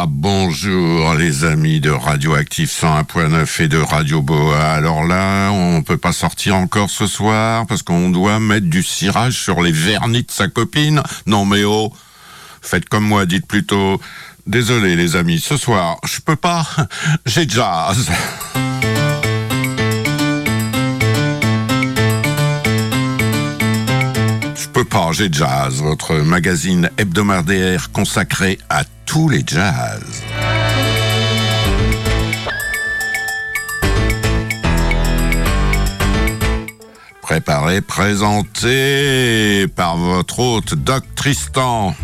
Ah, bonjour les amis de Radioactive 101.9 et de Radio Boa. Alors là, on peut pas sortir encore ce soir parce qu'on doit mettre du cirage sur les vernis de sa copine. Non mais oh, faites comme moi, dites plutôt Désolé les amis, ce soir, je peux pas, j'ai jazz. Pas, j'ai jazz, votre magazine hebdomadaire consacré à tous les jazz. Préparé, présenté par votre hôte Doc Tristan.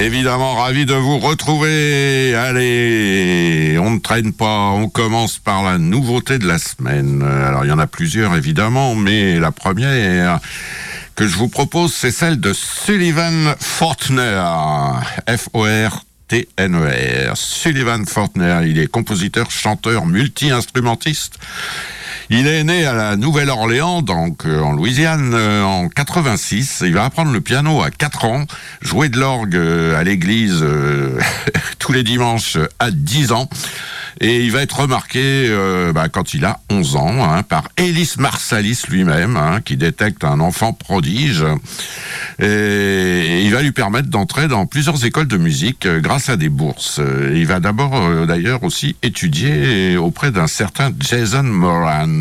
Évidemment, ravi de vous retrouver. Allez, on ne traîne pas, on commence par la nouveauté de la semaine. Alors, il y en a plusieurs, évidemment, mais la première que je vous propose, c'est celle de Sullivan Fortner. F-O-R-T-N-E-R. Sullivan Fortner, il est compositeur, chanteur, multi-instrumentiste. Il est né à la Nouvelle-Orléans, donc euh, en Louisiane, euh, en 86. Il va apprendre le piano à 4 ans, jouer de l'orgue euh, à l'église tous les dimanches à 10 ans. Et il va être remarqué bah, quand il a 11 ans hein, par Elis Marsalis lui-même, hein, qui détecte un enfant prodige. Et, il va lui permettre d'entrer dans plusieurs écoles de musique grâce à des bourses. il va d'abord d'ailleurs aussi étudier auprès d'un certain Jason Moran.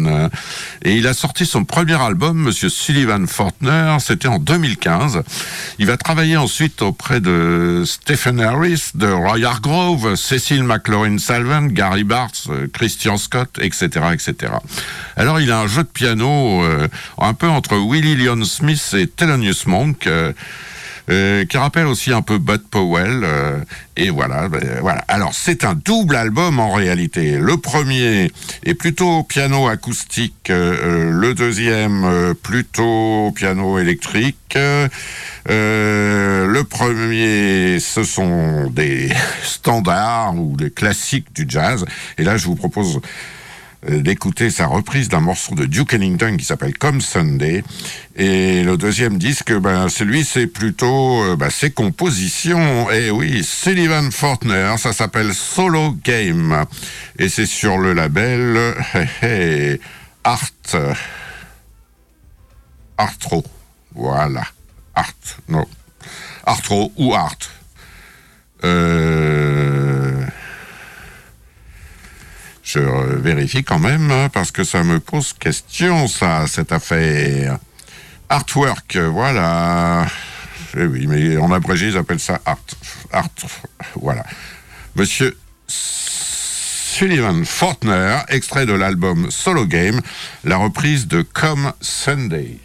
Et il a sorti son premier album, Monsieur Sullivan Fortner, c'était en 2015. Il va travailler ensuite auprès de Stephen Harris, de Roy Hargrove, Cecil McLaurin Salvin, Gary Bartz, Christian Scott, etc., etc. Alors il a un jeu de piano euh, un peu entre Willie Leon Smith et Thelonious Monk. Euh, qui rappelle aussi un peu Bud Powell. et voilà, ben, voilà. Alors c'est un double album en réalité. Le premier est plutôt piano acoustique, le deuxième plutôt piano électrique. Euh, le premier, ce sont des standards ou des classiques du jazz. Et là, je vous propose euh, d'écouter sa reprise d'un morceau de Duke Ellington qui s'appelle Come Sunday. Et le deuxième disque, ben, celui, c'est plutôt euh, ben, ses compositions. Et oui, Sullivan Fortner, ça s'appelle Solo Game. Et c'est sur le label Art... Artro. Voilà. Art, non. Artro ou Art. Euh, je vérifie quand même, hein, parce que ça me pose question, ça, cette affaire. Artwork, voilà. Eh oui, mais en abrégé, ils appellent ça Art. Art, voilà. Monsieur Sullivan Fortner, extrait de l'album Solo Game, la reprise de Come Sunday.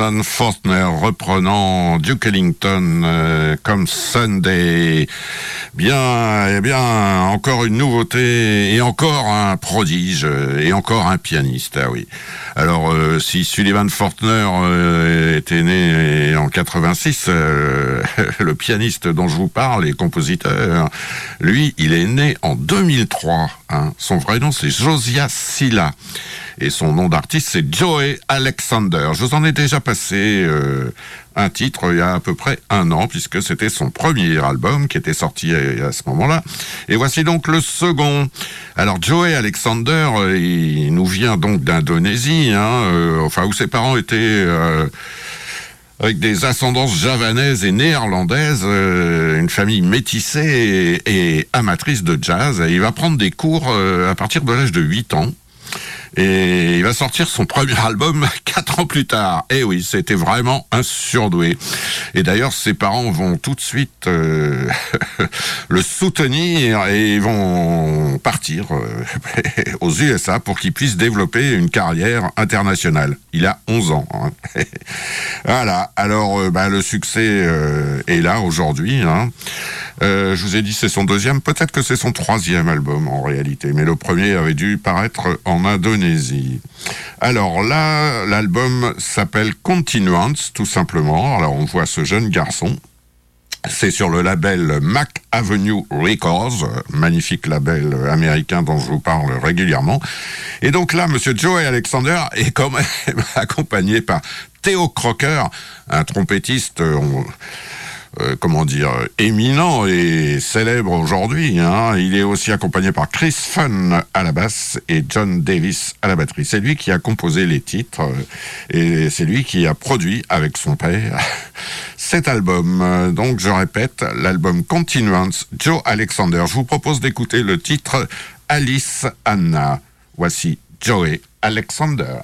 Sullivan Fortner reprenant Duke Ellington euh, comme Sunday. Bien, eh bien, encore une nouveauté et encore un prodige et encore un pianiste. Ah oui. Alors, euh, si Sullivan Fortner euh, était né en 86, le pianiste dont je vous parle et compositeur, lui, il est né en 2003. Hein. Son vrai nom, c'est Josiah Silla et son nom d'artiste c'est Joey Alexander. Je vous en ai déjà passé euh, un titre il y a à peu près un an puisque c'était son premier album qui était sorti à, ce moment-là. Et voici donc le second. Alors Joey Alexander, euh, il nous vient donc d'Indonésie, hein, euh, enfin où ses parents étaient avec des ascendances javanaises et néerlandaises, une famille métissée et, amatrice de jazz. Il va prendre des cours à partir de l'âge de 8 ans. Et il va sortir son premier album quatre ans plus tard. Et eh oui, c'était vraiment un surdoué. Et d'ailleurs, ses parents vont tout de suite euh, le soutenir et vont partir euh, aux USA pour qu'il puisse développer une carrière internationale. Il a 11 ans. Hein. voilà. Alors, euh, bah, le succès est là aujourd'hui. Hein. je vous ai dit c'est son deuxième, peut-être que c'est son troisième album en réalité, mais le premier avait dû paraître en Indonésie alors là, l'album s'appelle Continuance, tout simplement. Alors on voit ce jeune garçon. C'est sur le label Mac Avenue Records, magnifique label américain dont je vous parle régulièrement. Et donc là, Monsieur Joey Alexander est quand même accompagné par Theo Crocker, un trompettiste. Euh, comment dire, éminent et célèbre aujourd'hui. Hein. Il est aussi accompagné par Chris Fun à la basse et John Davis à la batterie. C'est lui qui a composé les titres euh, et c'est lui qui a produit avec son père cet album. Donc je répète, l'album Continuance, Joe Alexander. Je vous propose d'écouter le titre Alice Anna. Voici Joey Alexander.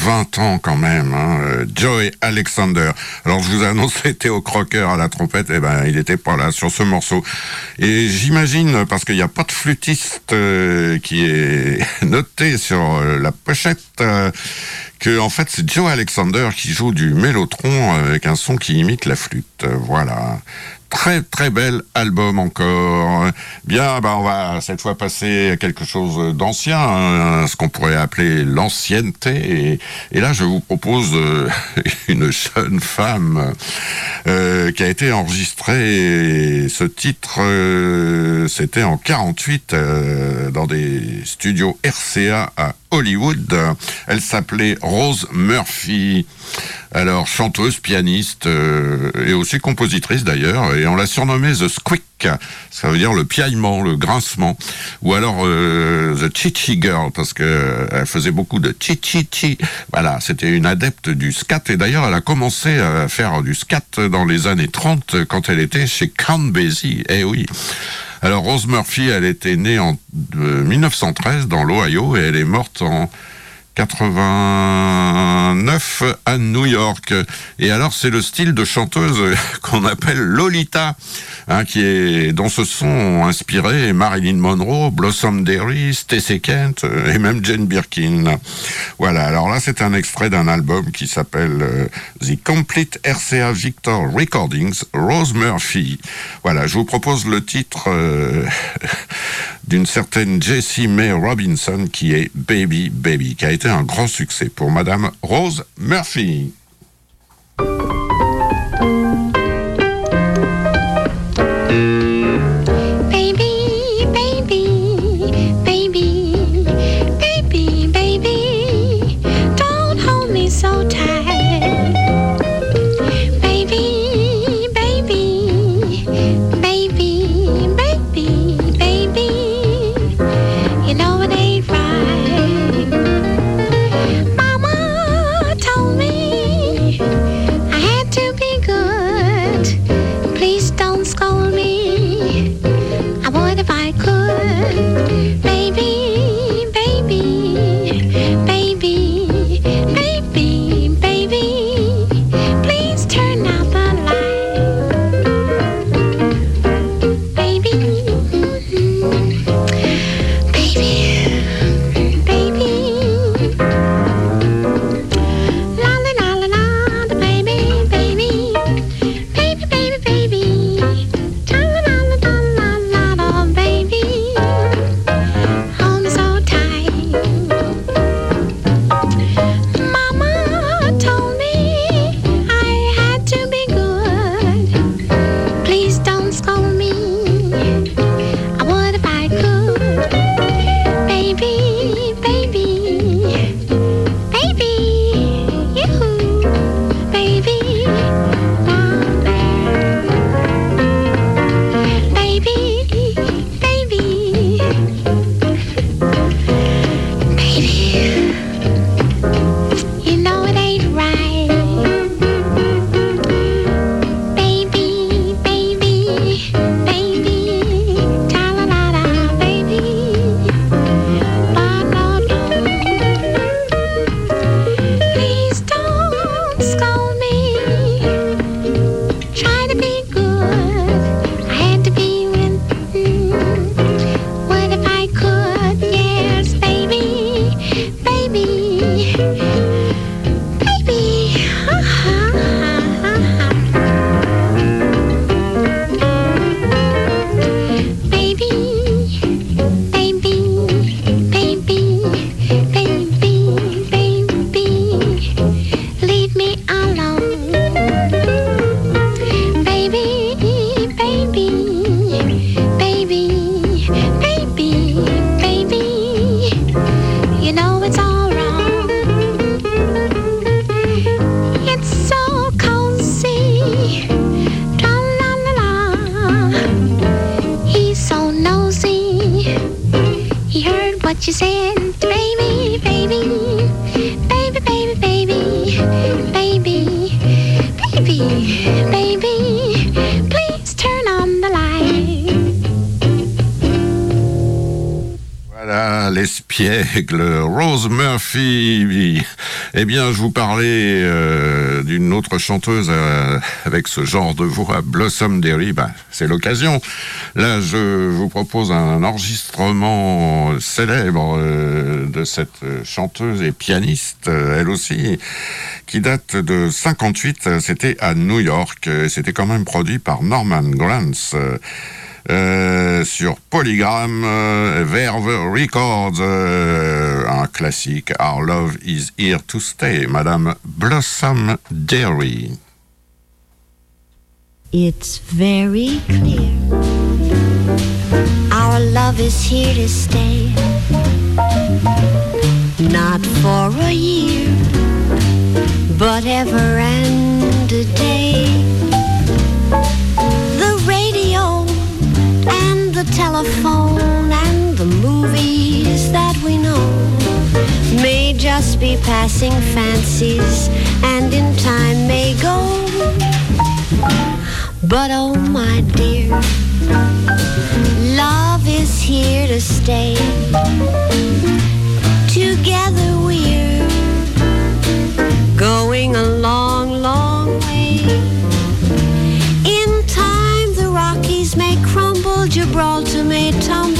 20 ans quand même, hein, euh, Alexander. Alors je vous annonce Théo Crocker à la trompette, et eh ben il était pas là sur ce morceau. Et j'imagine, parce qu'il n'y a pas de flûtiste euh, qui est noté sur la pochette, que en fait c'est Joe Alexander qui joue du mélotron avec un son qui imite la flûte. Voilà très très bel album encore. Bien, bah on va cette fois passer à quelque chose d'ancien, hein, ce qu'on pourrait appeler l'ancienneté. Et, là, je vous propose euh, une jeune femme euh, qui a été enregistrée. ce titre, euh, c'était en 48 dans des studios RCA à Hollywood. Elle s'appelait Rose Murphy. Alors, chanteuse, pianiste euh, et aussi compositrice d'ailleurs. Et on l'a surnommée The Squeak. Ça veut dire le piaillement, le grincement. Ou alors euh, The Chichi Girl, parce que euh, elle faisait beaucoup de chi-chi-chi. Voilà, c'était une adepte du scat. Et d'ailleurs, elle a commencé à faire du scat dans les années 30 quand elle était chez Count Basie. Eh oui. Alors Rose Murphy, elle était née en 1913 dans l'Ohio et elle est morte en 89 à New York. Et alors c'est le style de chanteuse qu'on appelle Lolita, hein, qui est dont se sont inspirés Marilyn Monroe, Blossom Derry, Stacey Kent et même Jane Birkin. Voilà. Alors là c'est un extrait d'un album qui s'appelle euh, The Complete RCA Victor Recordings Rose Murphy. Voilà. Je vous propose le titre. Euh, d'une certaine Jessie May Robinson qui est Baby Baby, qui a été un grand succès pour Madame Rose Murphy. you said, baby, baby, baby, baby, baby, baby, baby, baby. Please turn on the light. Voilà l'espiègle Rose Murphy. Eh bien, je vous parlais euh, d'une autre chanteuse euh, avec ce genre de voix, Blossom Derry. Bah, c'est l'occasion. Là, je vous propose un enregistrement célèbre euh, de cette chanteuse et pianiste, elle aussi, qui date de 58. C'était à New York. C'était quand même produit par Norman Granz. Euh, sur Polygram, euh, Verve Records, euh, un classique, Our Love is Here to Stay, Madame Blossom Derry. It's very clear. Our love is here to stay. Not for a year, but ever and a day. Telephone and the movies that we know may just be passing fancies and in time may go. But oh my dear, love is here to stay. Together we're going a Gibraltar may tumble,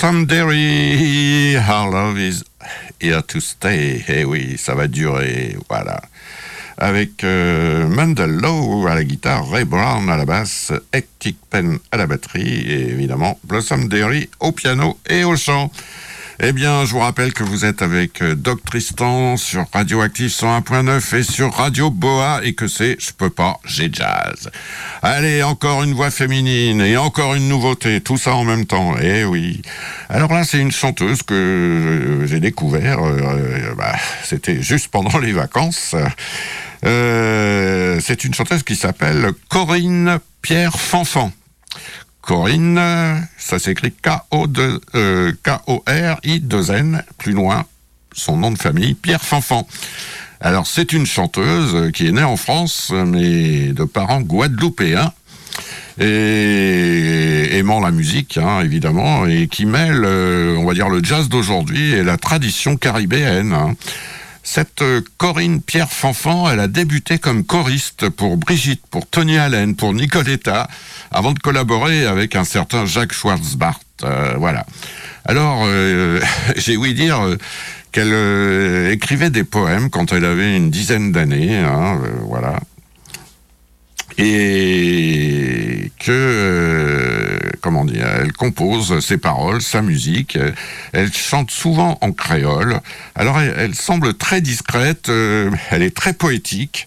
Derry, Our Love is Here to Stay. Eh oui, ça va durer, voilà. Avec euh, Mandel Lowe à la guitare, Ray Brown à la basse, Hectic Pen à la batterie et évidemment Blossom Derry au piano et au chant. Eh bien, je vous rappelle que vous êtes avec euh, Doc Tristan sur Radioactive 101.9 et sur Radio Boa et que c'est Je peux pas, j'ai jazz. Allez, encore une voix féminine et encore une nouveauté, tout ça en même temps. Eh oui. Alors là, c'est une chanteuse que euh, j'ai découvert, euh, bah, c'était juste pendant les vacances. c'est une chanteuse qui s'appelle Corinne Pierre Fanfan. Corinne, ça s'écrit K-O-R-I-2-N, plus loin, son nom de famille, Pierre Fanfan. Alors, c'est une chanteuse qui est née en France, mais de parents guadeloupéens, et aimant la musique, hein, évidemment, et qui mêle, euh, on va dire, le jazz d'aujourd'hui et la tradition caribéenne. Hein. Cette euh, Corinne Pierre Fanfan, elle a débuté comme choriste pour Brigitte, pour Tony Allen, pour Nicoletta, avant de collaborer avec un certain Jacques Schwarzbart. Euh, voilà. Alors, euh, j'ai ouï dire qu'elle écrivait des poèmes quand elle avait une dizaine d'années, hein, voilà et que euh, comment dire, elle compose ses paroles, sa musique. Elle, chante souvent en créole. Alors elle, semble très discrète, euh, elle est très poétique.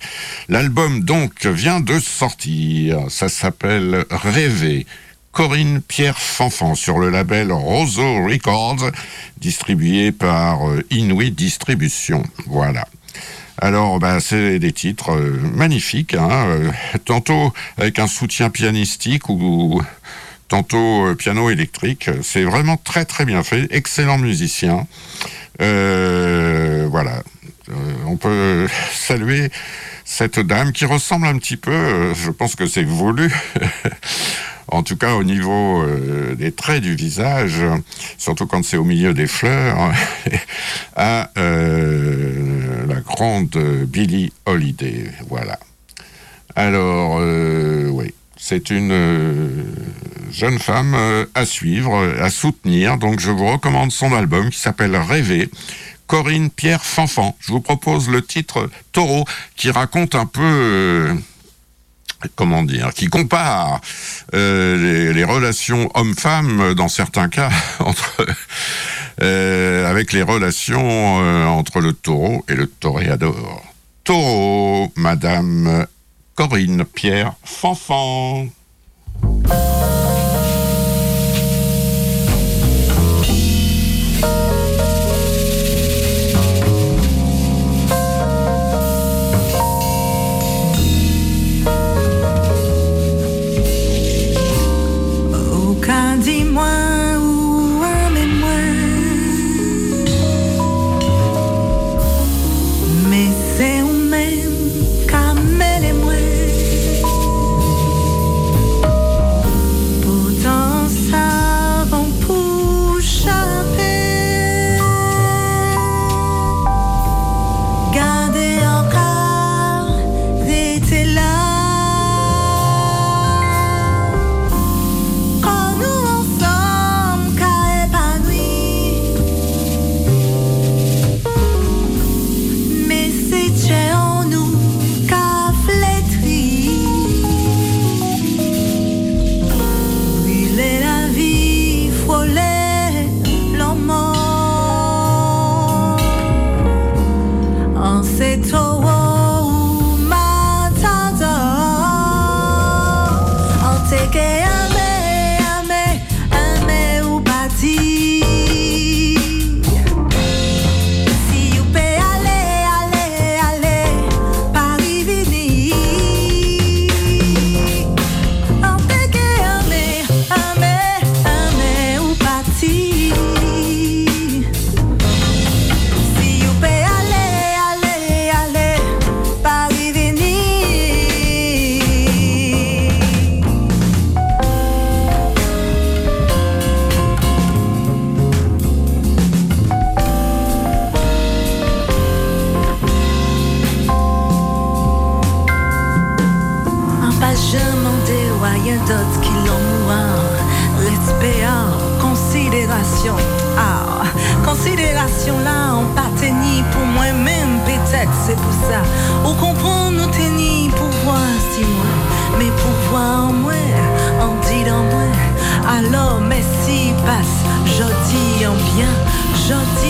L'album donc vient de sortir. Ça s'appelle Rêver. Corinne Pierre Fanfan sur le label Roseau Records, distribué par euh, Inuit Distribution. Voilà. Alors, bah, c'est des titres euh, magnifiques, hein, euh, tantôt avec un soutien pianistique ou tantôt euh, piano électrique. C'est vraiment très très bien fait, excellent musicien. voilà, on peut saluer cette dame qui ressemble un petit peu, je pense que c'est voulu, en tout cas au niveau euh, des traits du visage, surtout quand c'est au milieu des fleurs, à euh, la grande Billie Holiday. Voilà. Alors, euh, oui, c'est une jeune femme à suivre, à soutenir. Donc, je vous recommande son album qui s'appelle Rêver. Corinne Pierre Fanfan. Je vous propose le titre Taureau qui raconte un peu comment dire, qui compare euh, les, relations hommes-femmes dans certains cas entre euh, avec les relations euh, entre le taureau et le toréador. Taureau, Madame Corinne Pierre Fanfan. dis-moi jodi en bien, jodi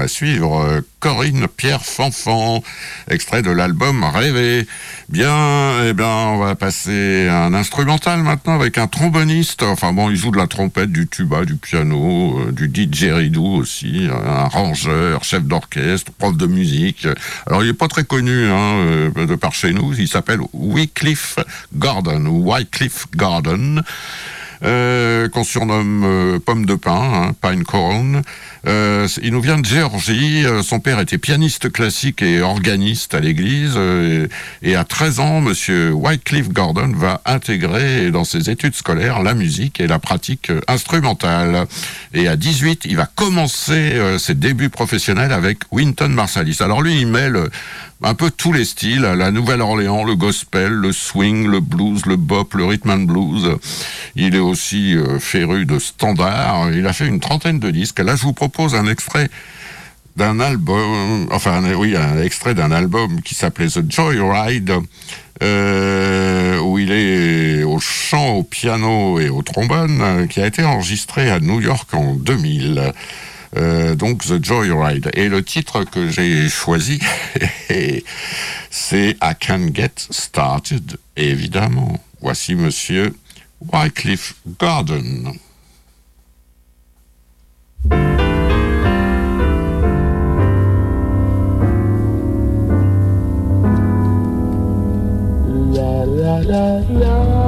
à suivre, Corinne Pierre Fanfan, extrait de l'album Rêver. Bien, eh bien, on va passer un instrumental maintenant avec un tromboniste. Enfin bon, il joue de la trompette, du tuba, du piano, euh, du didgeridoo aussi, un rangeur, chef d'orchestre, prof de musique. Alors il est pas très connu hein, euh, de par chez nous. Il s'appelle Wycliffe Gordon Wycliffe Gordon. Euh, qu'on surnomme euh, Pomme de Pain, hein, Pine Corn. Euh, il nous vient de Géorgie. Euh, son père était pianiste classique et organiste à l'église. Euh, et à 13 ans, Monsieur Wycliffe Gordon va intégrer dans ses études scolaires la musique et la pratique instrumentale. Et à 18, il va commencer ses débuts professionnels avec Winton Marsalis. Alors lui, il mêle un peu tous les styles, la Nouvelle-Orléans, le gospel, le swing, le blues, le bop, le rhythm and blues. Il est aussi féru de standards. Il a fait une trentaine de disques. Là, je vous propose un extrait d'un album, enfin un extrait d'un album qui s'appelait The Joyride, euh, où il est au chant, au piano et au trombone, qui a été enregistré à New York en 2000. Euh, donc The Joyride. Et le titre que j'ai choisi, c'est I Can Get Started, évidemment. Voici Monsieur Wycliffe Garden. la la la la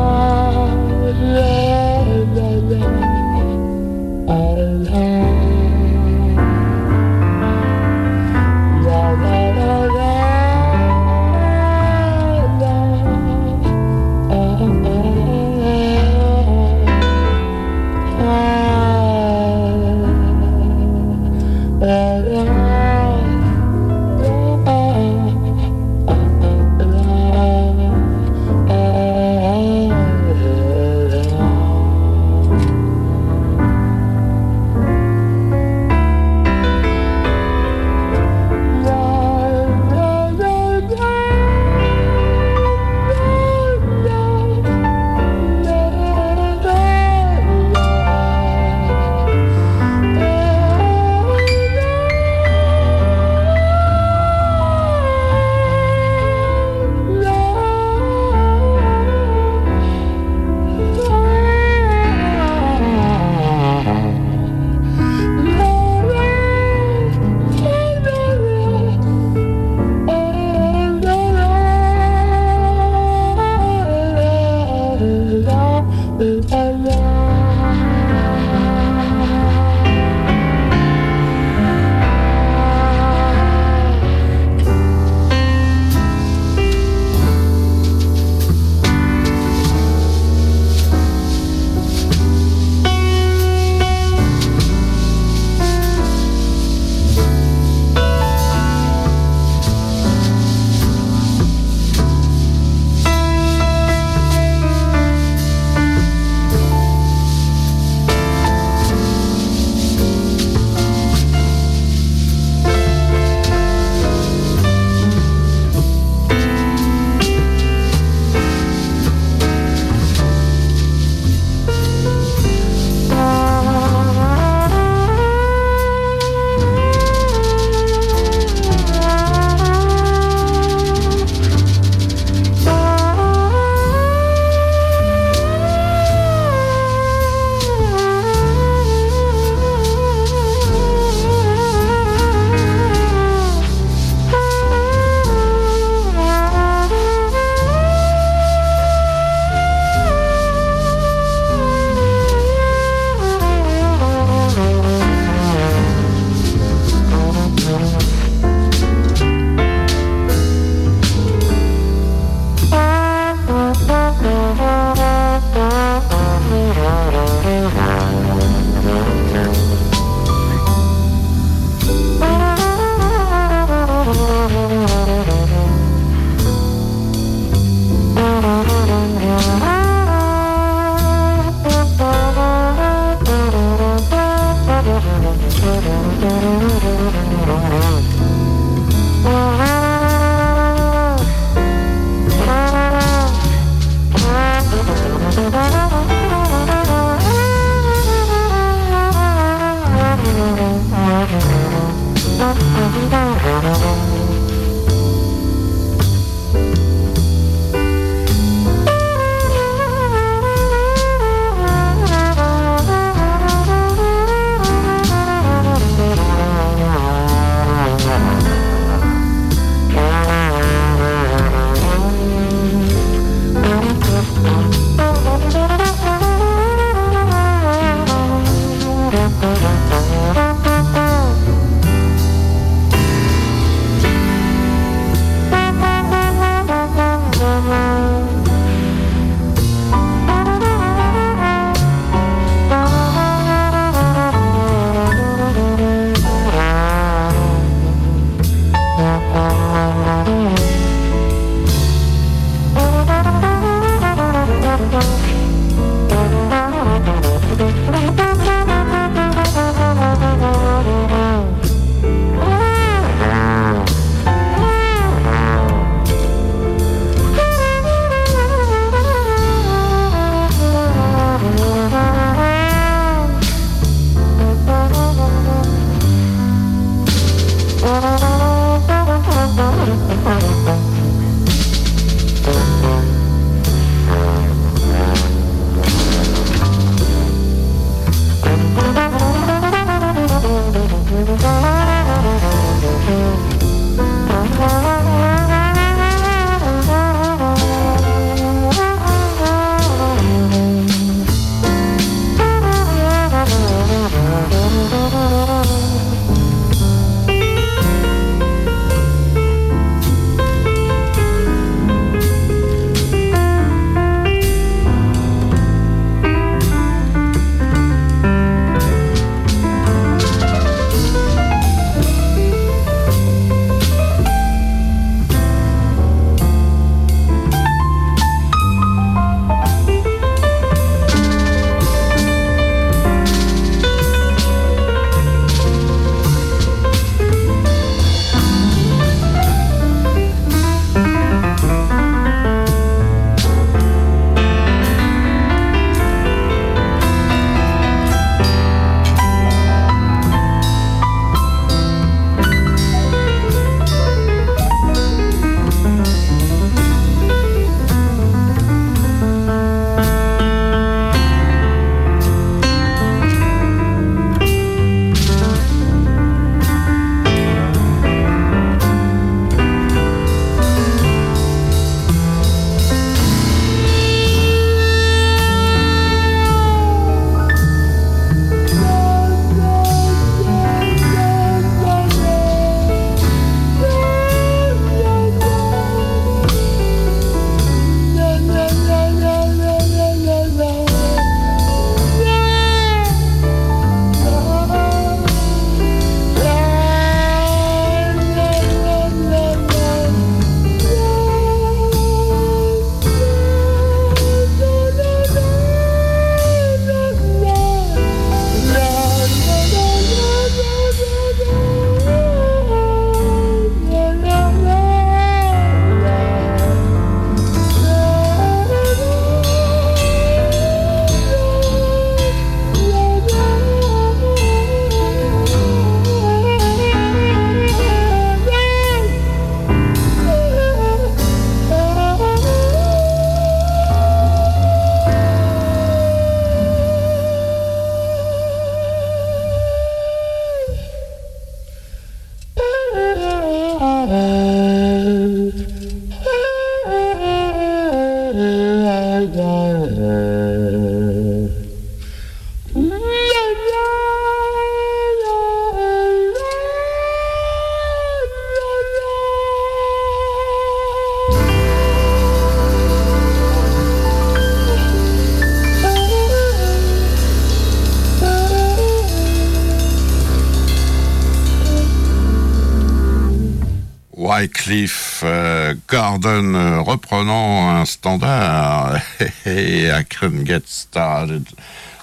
Wycliffe euh, Gordon euh, reprenant un standard et I get started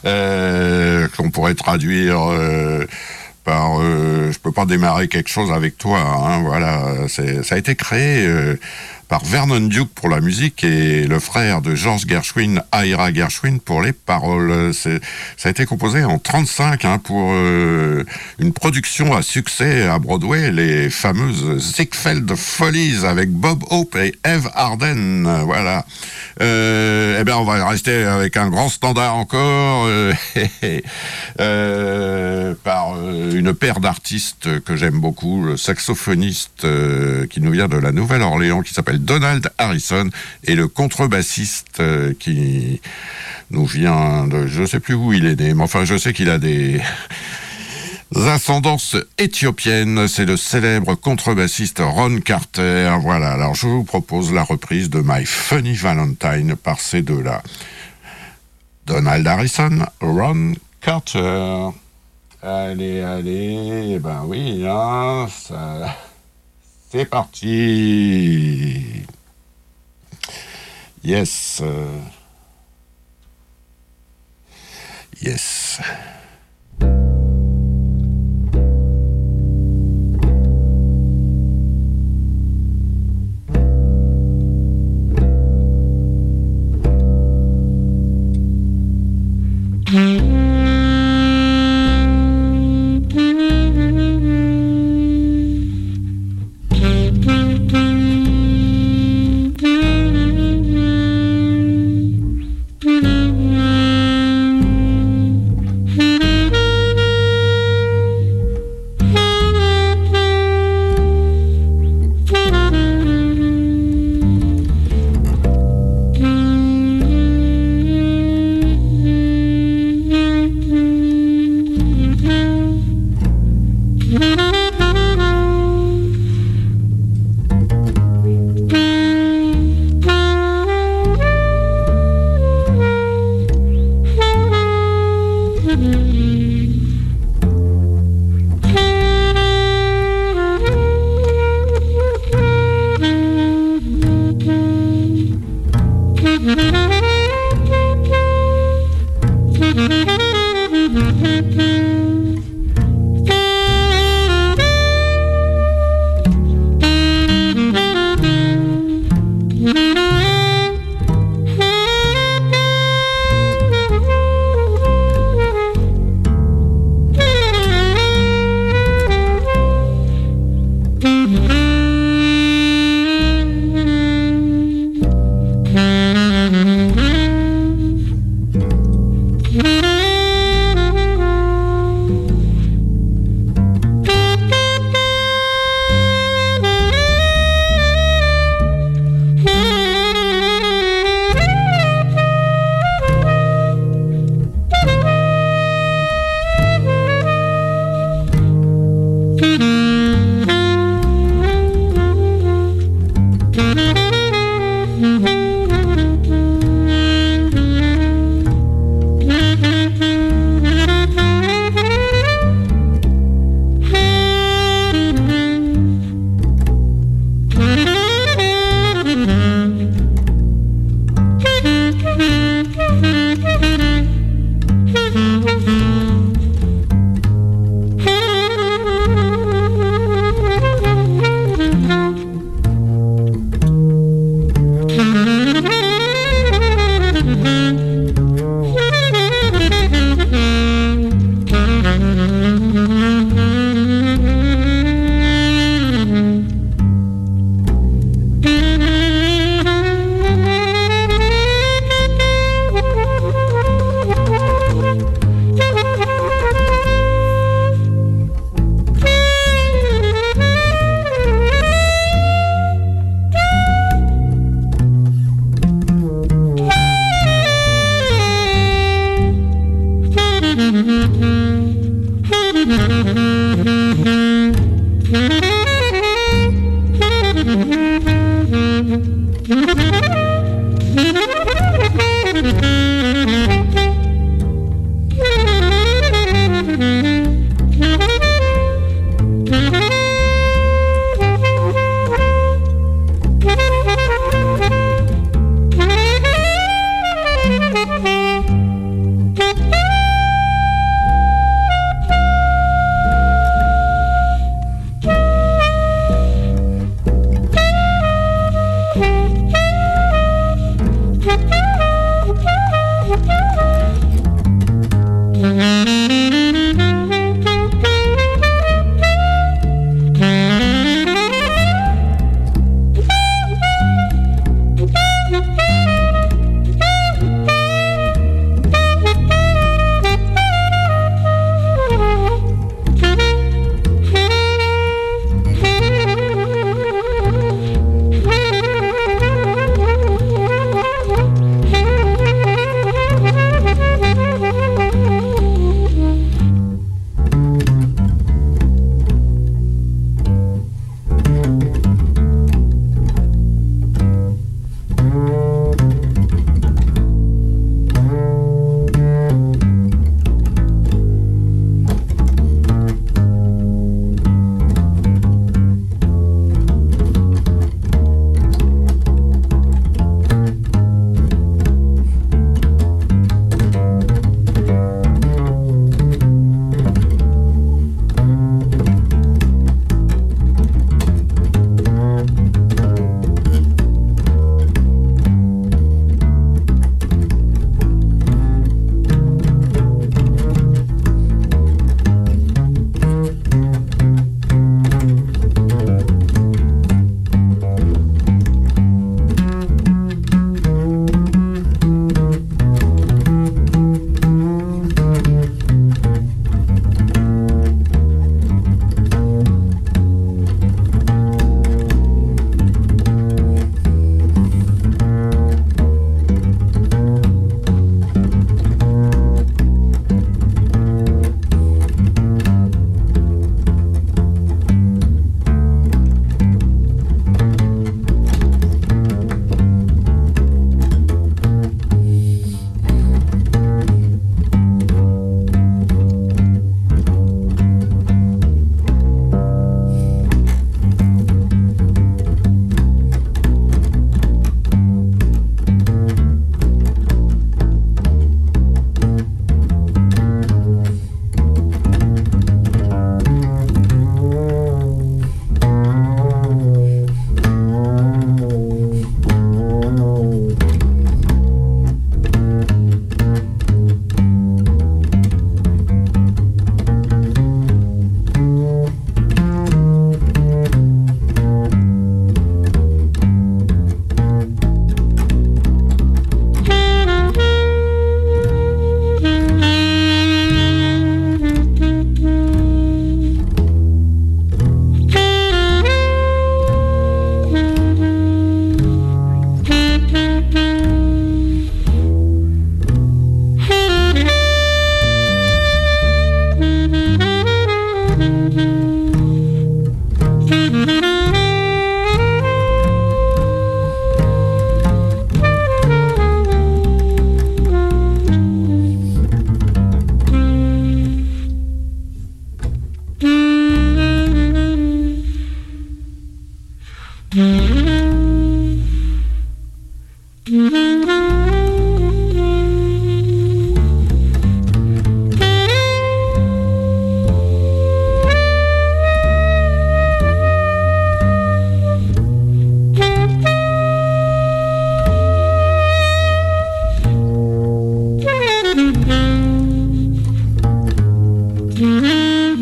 euh, qu'on pourrait traduire par je peux pas démarrer quelque chose avec toi hein, voilà ça a été créé par Vernon Duke pour la musique et le frère de George Gershwin, Ira Gershwin, pour les paroles. Ça a été composé en 35 hein, pour euh, une production à succès à Broadway, les fameuses Ziegfeld Follies avec Bob Hope et Eve Arden. Voilà. Euh, eh bien, on va rester avec un grand standard encore euh, par une paire d'artistes que j'aime beaucoup, le saxophoniste qui nous vient de la Nouvelle-Orléans qui s'appelle Donald Harrison et le contrebassiste euh, qui nous vient de, je sais plus où il est né, mais enfin je sais qu'il a des ascendances éthiopiennes. C'est le célèbre contrebassiste Ron Carter. Voilà, alors je vous propose la reprise de My Funny Valentine par ces deux-là. Donald Harrison, Ron Carter. Allez, allez, eh ben oui, hein, ça... C'est parti. Yes. Yes. Mm-hmm.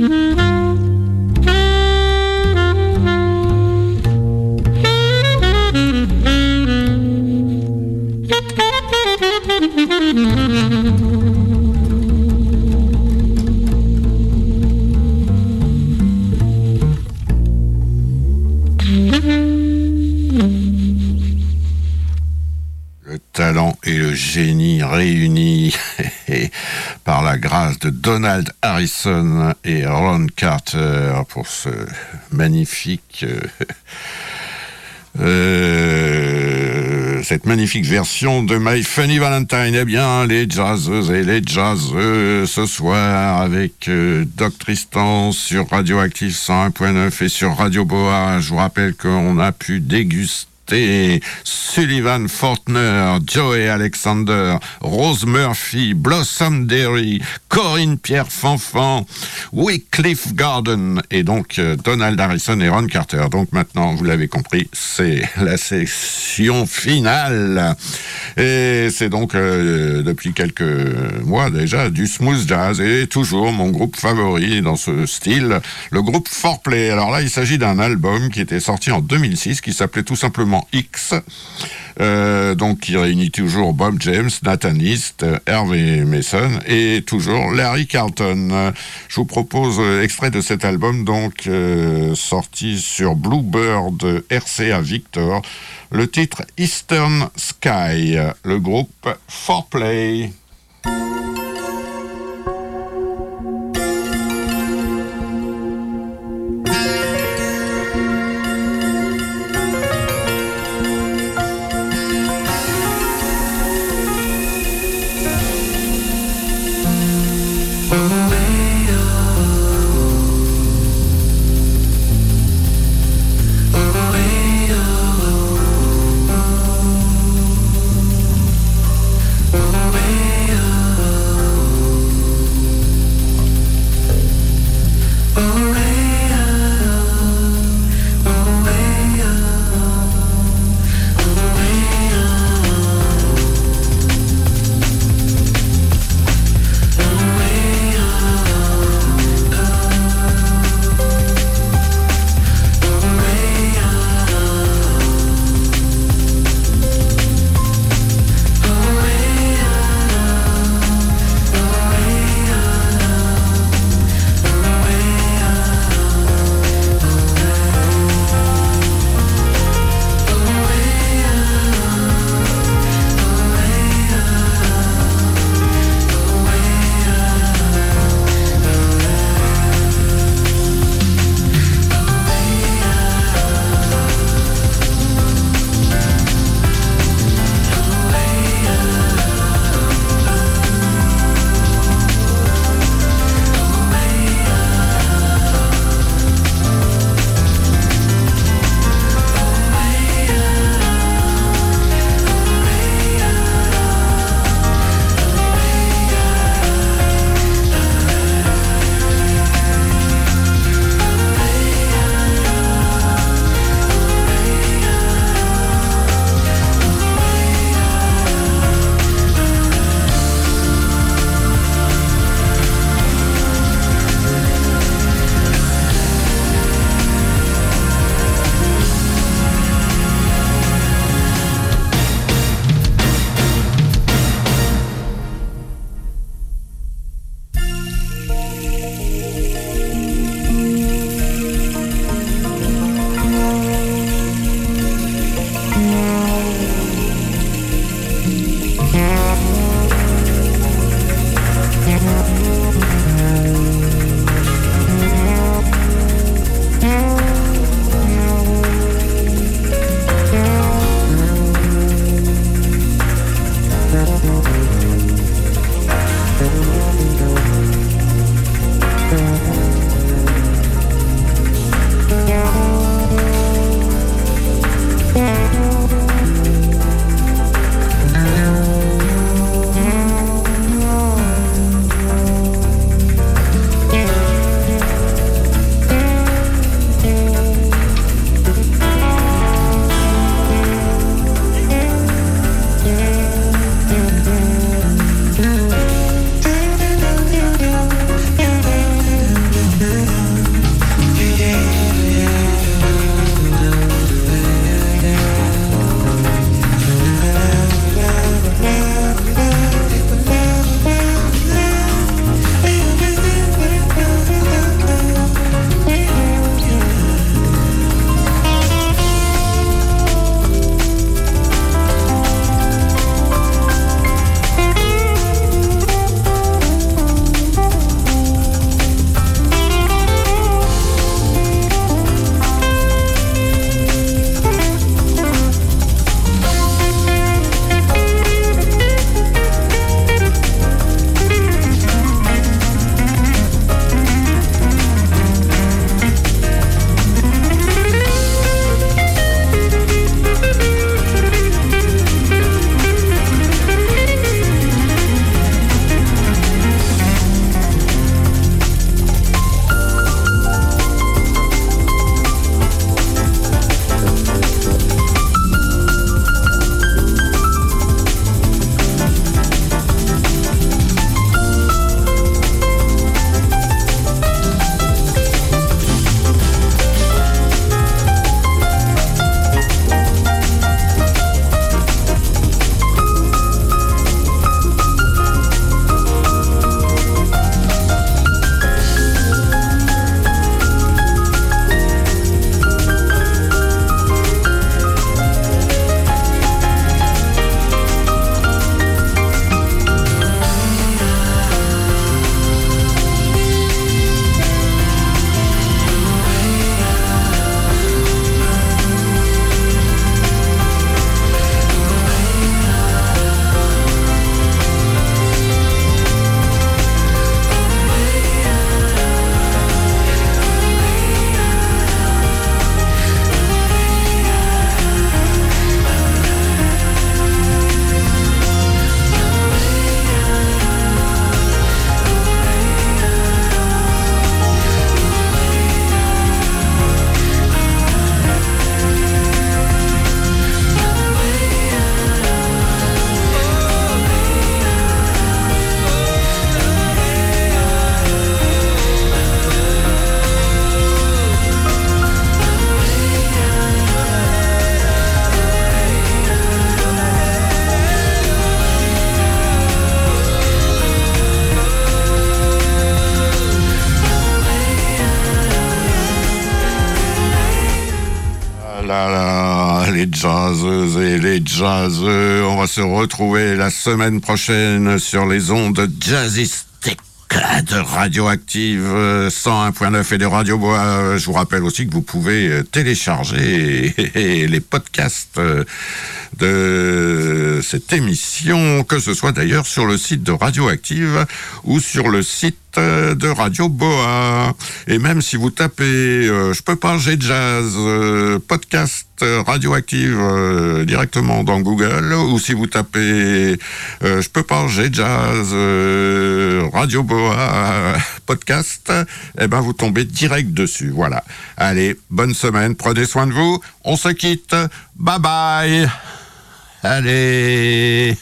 Le talent et le génie réunis par la grâce de Donald Harrison et Ron Carter pour ce magnifique euh, euh, cette magnifique version de My Funny Valentine. Eh bien, les jazzeuses et les jazzeux ce soir avec euh, Doc Tristan sur Radioactive 101.9 et sur Radio Boa. Je vous rappelle qu'on a pu déguster Sullivan Fortner, Joey Alexander, Rose Murphy, Blossom Derry, Corinne Pierre Fanfan, Wycliffe Garden et donc euh, Donald Harrison et Ron Carter. Donc maintenant, vous l'avez compris, c'est la session finale. Et c'est donc euh, depuis quelques mois déjà du smooth jazz et toujours mon groupe favori dans ce style, le groupe Foreplay. Alors là, il s'agit d'un album qui était sorti en 2006 qui s'appelait tout simplement X. Euh, donc qui réunit toujours Bob James, Nathan East, Hervé Mason et toujours Larry Carlton. Je vous propose euh, extrait de cet album donc euh, sorti sur Bluebird RCA Victor, le titre Eastern Sky, le groupe Foreplay. Oh jazzeuses et les jazzeux. On va se retrouver la semaine prochaine sur les ondes jazzistiques de Radioactive 101.9 et de Radio Bois. Je vous rappelle aussi que vous pouvez télécharger les podcasts de cette émission, que ce soit d'ailleurs sur le site de Radioactive ou sur le site de Radio Boa. Et même si vous tapez euh, Je peux parler jazz, euh, podcast radioactive euh, directement dans Google, ou si vous tapez Je peux parler jazz, Radio Boa, podcast, eh ben vous tombez direct dessus. Voilà. Allez, bonne semaine, prenez soin de vous. On se quitte. Bye bye. Allez